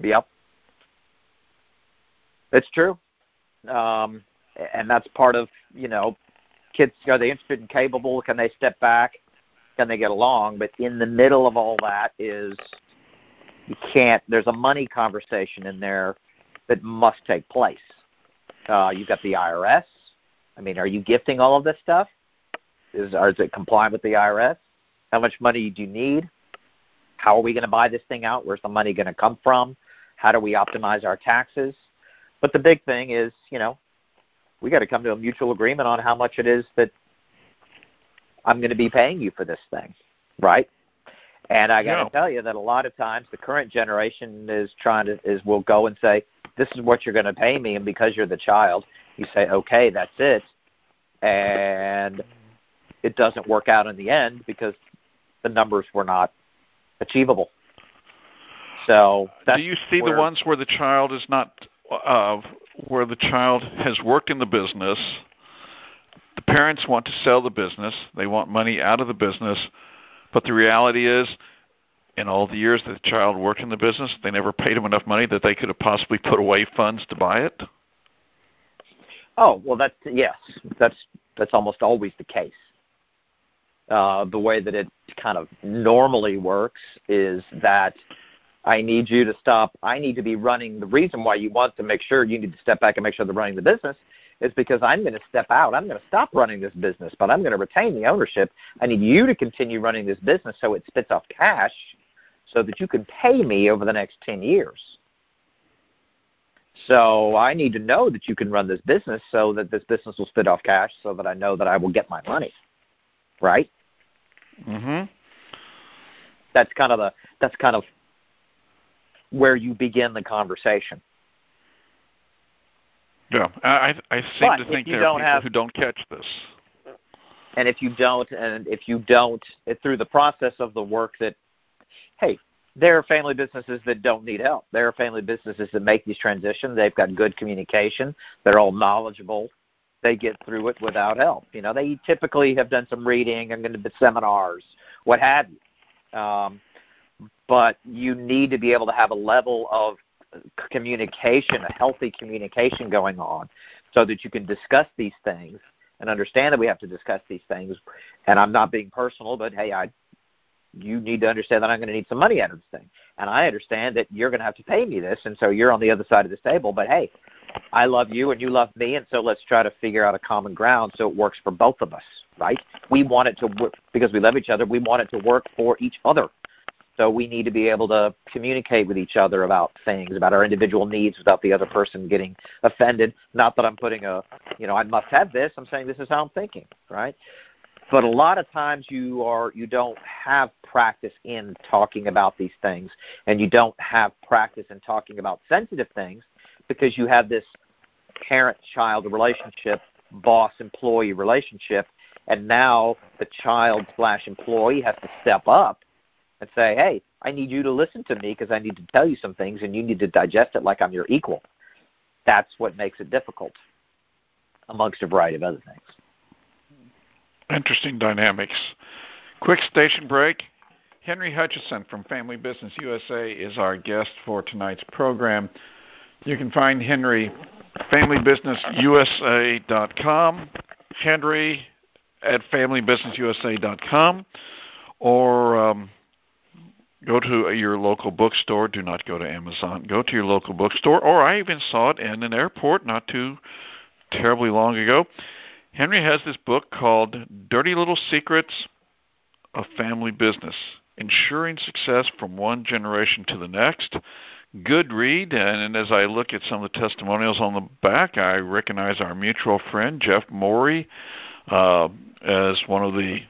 Speaker 4: Yep. It's true. Um, and that's part of, you know, kids, are they interested and capable? Can they step back? Can they get along? But in the middle of all that is you can't, there's a money conversation in there that must take place. Uh, you've got the IRS. I mean, are you gifting all of this stuff? Is, is it compliant with the IRS? How much money do you need? How are we going to buy this thing out? Where's the money going to come from? How do we optimize our taxes? But the big thing is, you know, we got to come to a mutual agreement on how much it is that I'm going to be paying you for this thing, right? And I got to tell you that a lot of times the current generation is trying to is will go and say, "This is what you're going to pay me," and because you're the child, you say, "Okay, that's it," and it doesn't work out in the end because the numbers were not achievable. So
Speaker 2: do you see the ones where the child is not uh, where the child has worked in the business? The parents want to sell the business; they want money out of the business, but the reality is, in all the years that the child worked in the business, they never paid him enough money that they could have possibly put away funds to buy it.
Speaker 4: Oh well, that's yes, that's that's almost always the case uh, the way that it kind of normally works is that I need you to stop. I need to be running. The reason why you want to make sure you need to step back and make sure they're running the business is because I'm going to step out. I'm going to stop running this business, but I'm going to retain the ownership. I need you to continue running this business so it spits off cash so that you can pay me over the next 10 years. So I need to know that you can run this business so that this business will spit off cash so that I know that I will get my money. Right?
Speaker 2: Mhm.
Speaker 4: That's kind of the that's kind of where you begin the conversation.
Speaker 2: Yeah, I I seem
Speaker 4: but
Speaker 2: to think
Speaker 4: there
Speaker 2: are people
Speaker 4: have,
Speaker 2: who don't catch this.
Speaker 4: And if you don't, and if you don't, through the process of the work that, hey, there are family businesses that don't need help. There are family businesses that make these transitions. They've got good communication. They're all knowledgeable they get through it without help. You know, they typically have done some reading and going to seminars, what have you. Um, but you need to be able to have a level of communication, a healthy communication going on, so that you can discuss these things and understand that we have to discuss these things. And I'm not being personal, but hey, I you need to understand that I'm going to need some money out of this thing. And I understand that you're going to have to pay me this, and so you're on the other side of this table. But hey, I love you and you love me, and so let's try to figure out a common ground so it works for both of us, right? We want it to work because we love each other. We want it to work for each other. So we need to be able to communicate with each other about things, about our individual needs without the other person getting offended. Not that I'm putting a, you know, I must have this. I'm saying this is how I'm thinking, right? But a lot of times you are you don't have practice in talking about these things and you don't have practice in talking about sensitive things because you have this parent child relationship, boss employee relationship, and now the child slash employee has to step up and say, hey, I need you to listen to me because I need to tell you some things and you need to digest it like I'm your equal. That's what makes it difficult, amongst a variety of other things.
Speaker 2: Interesting dynamics. Quick station break. Henry Hutcheson from Family Business USA is our guest for tonight's program. You can find Henry FamilyBusinessUSA.com, Henry at FamilyBusinessUSA.com, or um, go to your local bookstore. Do not go to Amazon. Go to your local bookstore, or I even saw it in an airport not too terribly long ago. Henry has this book called Dirty Little Secrets of Family Business Ensuring Success from One Generation to the Next good read. And, as I look at some of the testimonials on the back, I recognize our mutual friend Jeff Morey uh, as one of the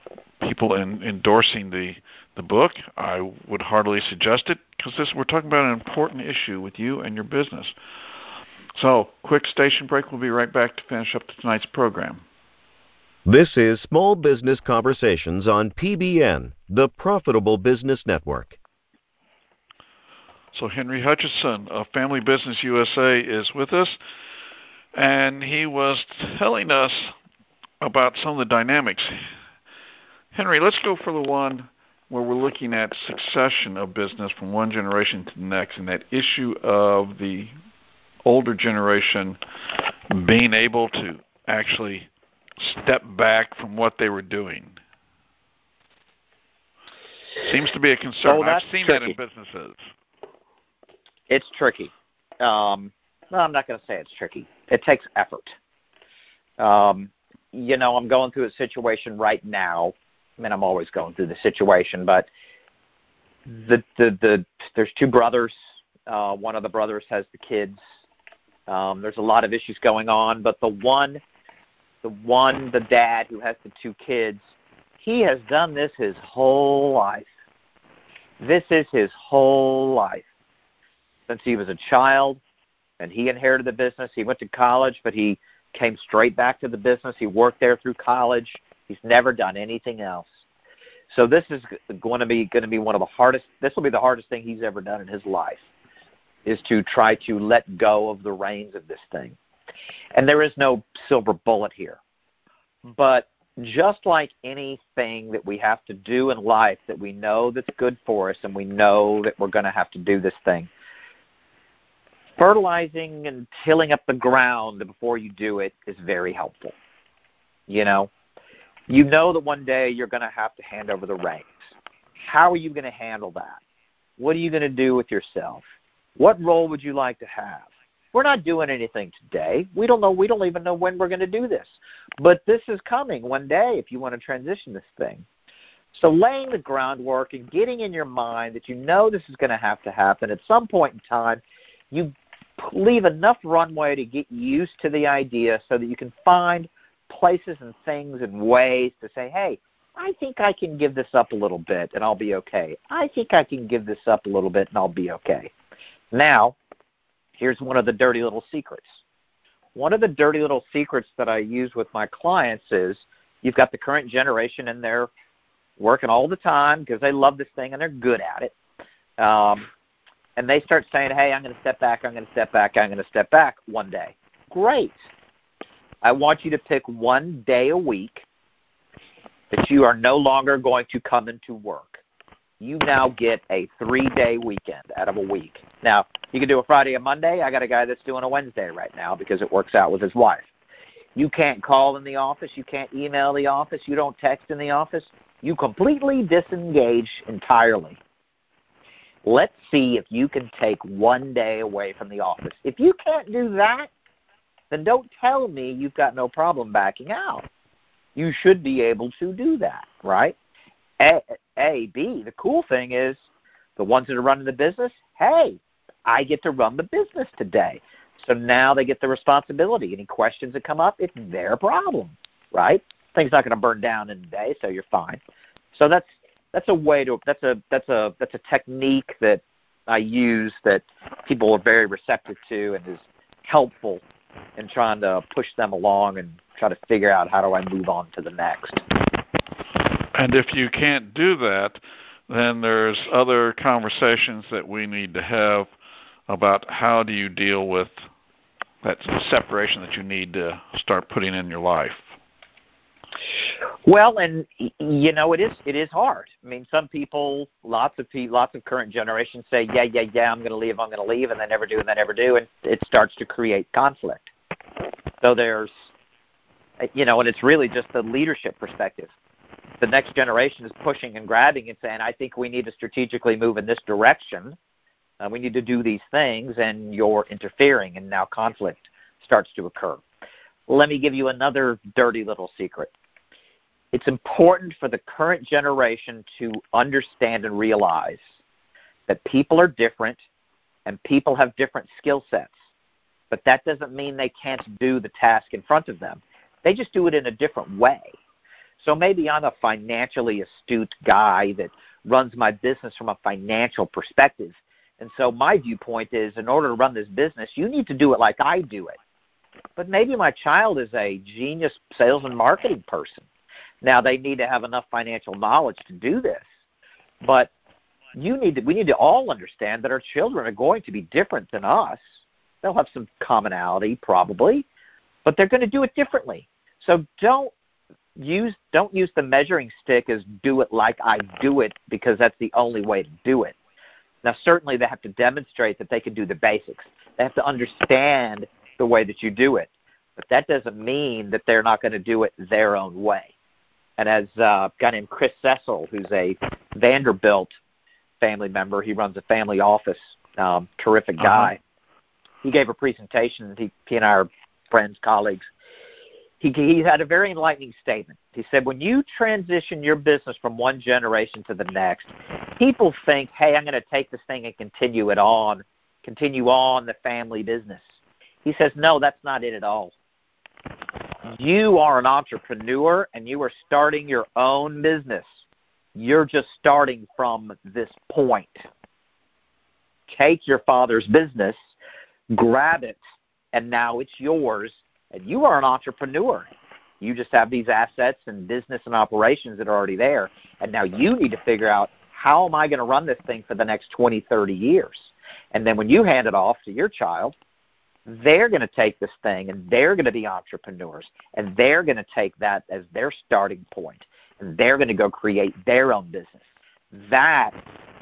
Speaker 2: people in endorsing the the book, I would heartily suggest it because this we're talking about an important issue with you and your business. So, quick station break. We'll be right back to finish up tonight's program.
Speaker 1: This is Small Business Conversations on PBN, the Profitable Business Network.
Speaker 2: So Henry Hutcheson of Family Business USA is with us, and he was telling us about some of the dynamics. Henry, let's go for the one where we're looking at succession of business from one generation to the next, and that issue of the older generation being able to actually step back from what they were doing. Seems to be a concern.
Speaker 4: Oh,
Speaker 2: I've seen
Speaker 4: tricky.
Speaker 2: that in businesses.
Speaker 4: It's tricky. Um, no, I'm not going to say it's tricky. It takes effort. Um, you know, I'm going through a situation right now. I mean, I'm always going through the situation, but the the the there's two brothers. Uh, one of the brothers has the kids. Um, there's a lot of issues going on, but the one, the one, the dad who has the two kids, he has done this his whole life. This is his whole life since he was a child, and he inherited the business. He went to college, but he came straight back to the business. He worked there through college. He's never done anything else. So this is going to be going to be one of the hardest. This will be the hardest thing he's ever done in his life, is to try to let go of the reins of this thing. And there is no silver bullet here, hmm. but just like anything that we have to do in life that we know that's good for us, and we know that we're going to have to do this thing, fertilizing and tilling up the ground before you do it is very helpful. You know, you know that one day you're going to have to hand over the reins. How are you going to handle that? What are you going to do with yourself? What role would you like to have? We're not doing anything today. We don't know. We don't even know when we're going to do this. But this is coming one day if you want to transition this thing. So laying the groundwork and getting in your mind that you know this is going to have to happen at some point in time, you leave enough runway to get used to the idea so that you can find places and things and ways to say, hey, I think I can give this up a little bit and I'll be okay. I think I can give this up a little bit and I'll be okay. Now, here's one of the dirty little secrets. One of the dirty little secrets that I use with my clients is you've got the current generation and they're working all the time because they love this thing and they're good at it. Um, and they start saying, hey, I'm going to step back, I'm going to step back, I'm going to step back one day. Great. I want you to pick one day a week that you are no longer going to come into work. You now get a three day weekend out of a week. Now, you can do a Friday and Monday. I got a guy that's doing a Wednesday right now because it works out with his wife. You can't call in the office. You can't email the office. You don't text in the office. You completely disengage entirely. Let's see if you can take one day away from the office. If you can't do that, then don't tell me you've got no problem backing out. You should be able to do that, right? A, A, B, the cool thing is the ones that are running the business, hey, I get to run the business today. So now they get the responsibility. Any questions that come up, it's their problem, right? Thing's not going to burn down in a day, so you're fine. So that's that's a way to that's a that's a that's a technique that I use that people are very receptive to and is helpful in trying to push them along and try to figure out how do I move on to the next.
Speaker 2: And if you can't do that, then there's other conversations that we need to have about how do you deal with that separation that you need to start putting in your life.
Speaker 4: Well, and you know it is it is hard. I mean, some people, lots of people, lots of current generations say, "Yeah, yeah, yeah, I'm going to leave, I'm going to leave," and they never do, and they never do, and it starts to create conflict. So there's, you know, and it's really just the leadership perspective. The next generation is pushing and grabbing and saying, "I think we need to strategically move in this direction. Uh, we need to do these things," and you're interfering, and now conflict starts to occur. Let me give you another dirty little secret it's important for the current generation to understand and realize that people are different and people have different skill sets. But that doesn't mean they can't do the task in front of them. They just do it in a different way. So maybe I'm a financially astute guy that runs my business from a financial perspective. And so my viewpoint is in order to run this business, you need to do it like I do it. But maybe my child is a genius sales and marketing person. Now they need to have enough financial knowledge to do this. But you need to we need to all understand that our children are going to be different than us. They'll have some commonality probably, but they're going to do it differently. So don't use don't use the measuring stick as do it like I do it because that's the only way to do it. Now certainly they have to demonstrate that they can do the basics. They have to understand the way that you do it. But that doesn't mean that they're not going to do it their own way. And as uh, a guy named Chris Cecil, who's a Vanderbilt family member, he runs a family office, um, terrific uh-huh. guy. Uh-huh. He gave a presentation. He, he and I are friends, colleagues. He, he had a very enlightening statement. He said, when you transition your business from one generation to the next, people think, hey, I'm going to take this thing and continue it on, continue on the family business. He says, no, that's not it at all. You are an entrepreneur and you are starting your own business. You're just starting from this point. Take your father's business, grab it, and now it's yours, and you are an entrepreneur. You just have these assets and business and operations that are already there, and now you need to figure out how am I going to run this thing for the next 20, 30 years? And then when you hand it off to your child, they're going to take this thing and they're going to be entrepreneurs and they're going to take that as their starting point and they're going to go create their own business. That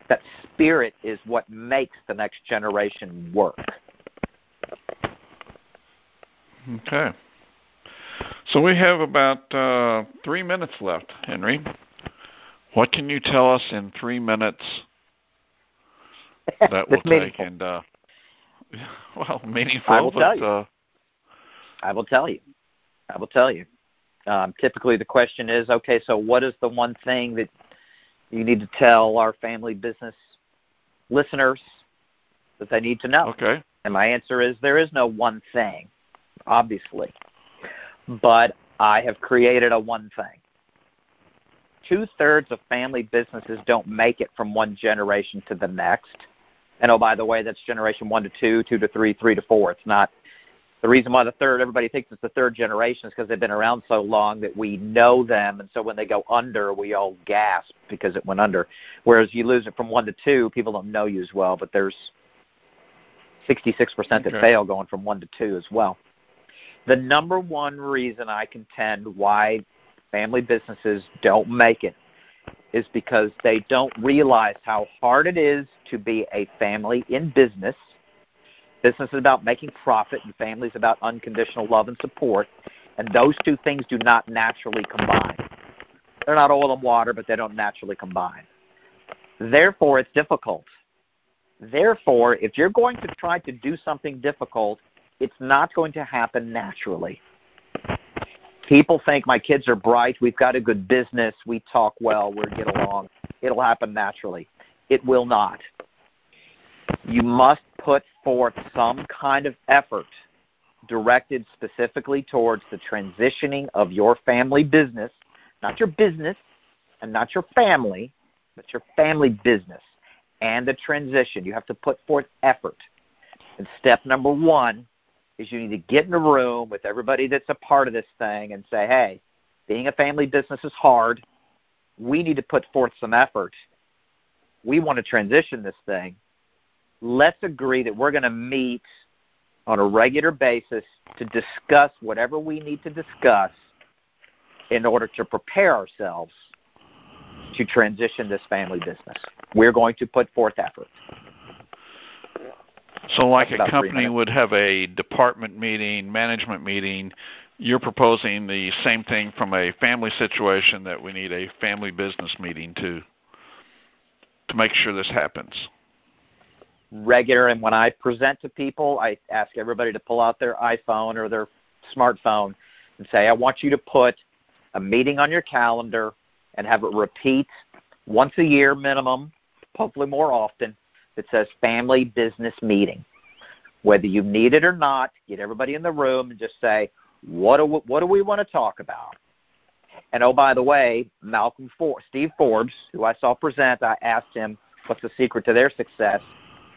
Speaker 4: that spirit is what makes the next generation work.
Speaker 2: Okay. So we have about uh, three minutes left, Henry. What can you tell us in three minutes that will take? And uh, well, meaningful.
Speaker 4: I will
Speaker 2: but,
Speaker 4: tell you.
Speaker 2: Uh,
Speaker 4: I will tell you. I will tell you. Um, typically, the question is, okay, so what is the one thing that you need to tell our family business listeners that they need to know?
Speaker 2: Okay.
Speaker 4: And my answer is there is no one thing, obviously, but I have created a one thing. Two thirds of family businesses don't make it from one generation to the next. And oh, by the way, that's generation one to two, two to three, three to four. It's not the reason why the third everybody thinks it's the third generation is because they've been around so long that we know them and so when they go under we all gasp because it went under whereas you lose it from one to two people don't know you as well but there's 66% that okay. fail going from one to two as well the number one reason i contend why family businesses don't make it is because they don't realize how hard it is to be a family in business Business is about making profit, and family is about unconditional love and support. And those two things do not naturally combine. They're not oil and water, but they don't naturally combine. Therefore, it's difficult. Therefore, if you're going to try to do something difficult, it's not going to happen naturally. People think my kids are bright, we've got a good business, we talk well, we get along. It'll happen naturally. It will not. You must put forth some kind of effort directed specifically towards the transitioning of your family business, not your business and not your family, but your family business and the transition. You have to put forth effort. And step number one is you need to get in a room with everybody that's a part of this thing and say, hey, being a family business is hard. We need to put forth some effort. We want to transition this thing let's agree that we're going to meet on a regular basis to discuss whatever we need to discuss in order to prepare ourselves to transition this family business. We're going to put forth effort.
Speaker 2: So, like a company would have a department meeting, management meeting, you're proposing the same thing from a family situation that we need a family business meeting to to make sure this happens.
Speaker 4: Regular and when I present to people, I ask everybody to pull out their iPhone or their smartphone and say, I want you to put a meeting on your calendar and have it repeat once a year minimum, hopefully more often, that says family business meeting. Whether you need it or not, get everybody in the room and just say, what do we, what do we want to talk about? And oh, by the way, Malcolm For- Steve Forbes, who I saw present, I asked him what's the secret to their success.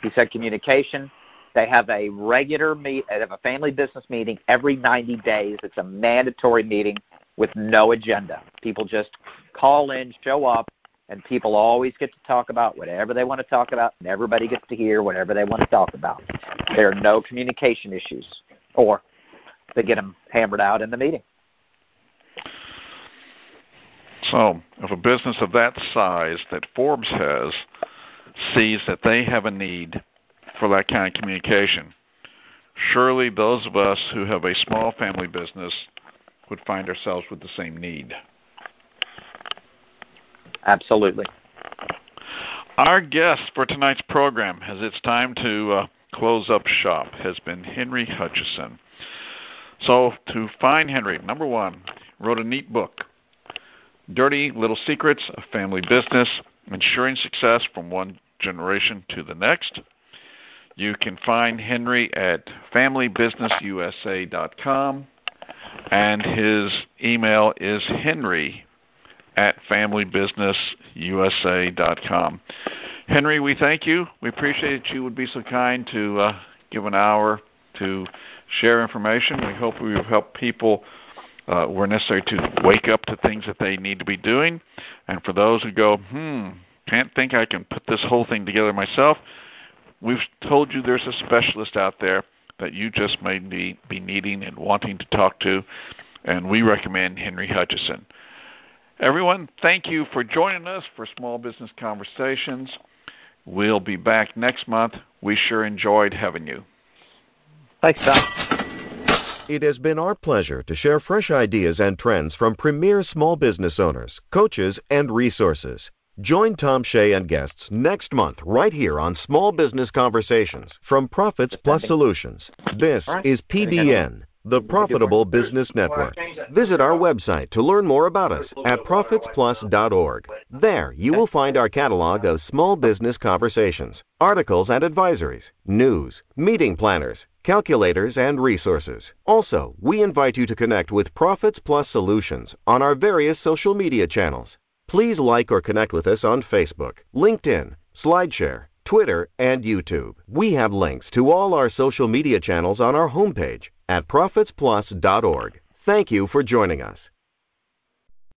Speaker 4: He said communication. They have a regular meet, they have a family business meeting every 90 days. It's a mandatory meeting with no agenda. People just call in, show up, and people always get to talk about whatever they want to talk about, and everybody gets to hear whatever they want to talk about. There are no communication issues, or they get them hammered out in the meeting.
Speaker 2: So, if a business of that size that Forbes has sees that they have a need for that kind of communication, surely those of us who have a small family business would find ourselves with the same need.
Speaker 4: Absolutely.
Speaker 2: Our guest for tonight's program, as it's time to uh, close up shop, has been Henry Hutcheson. So, to find Henry, number one, wrote a neat book, Dirty Little Secrets of Family Business, Ensuring Success from One Generation to the Next. You can find Henry at familybusinessusa.com, and his email is henry at familybusinessusa.com. Henry, we thank you. We appreciate that you would be so kind to uh, give an hour to share information. We hope we have helped people uh, where necessary to wake up to things that they need to be doing. And for those who go, hmm, can't think I can put this whole thing together myself, we've told you there's a specialist out there that you just may be, be needing and wanting to talk to, and we recommend Henry Hutcheson. Everyone, thank you for joining us for Small Business Conversations. We'll be back next month. We sure enjoyed having you.
Speaker 4: Thanks, Tom.
Speaker 1: It has been our pleasure to share fresh ideas and trends from premier small business owners, coaches, and resources. Join Tom Shea and guests next month right here on Small Business Conversations from Profits Plus Solutions. This is PBN, the Profitable Business Network. Visit our website to learn more about us at profitsplus.org. There, you will find our catalog of small business conversations, articles and advisories, news, meeting planners, calculators, and resources. Also, we invite you to connect with Profits Plus Solutions on our various social media channels. Please like or connect with us on Facebook, LinkedIn, SlideShare, Twitter, and YouTube. We have links to all our social media channels on our homepage at profitsplus.org. Thank you for joining us.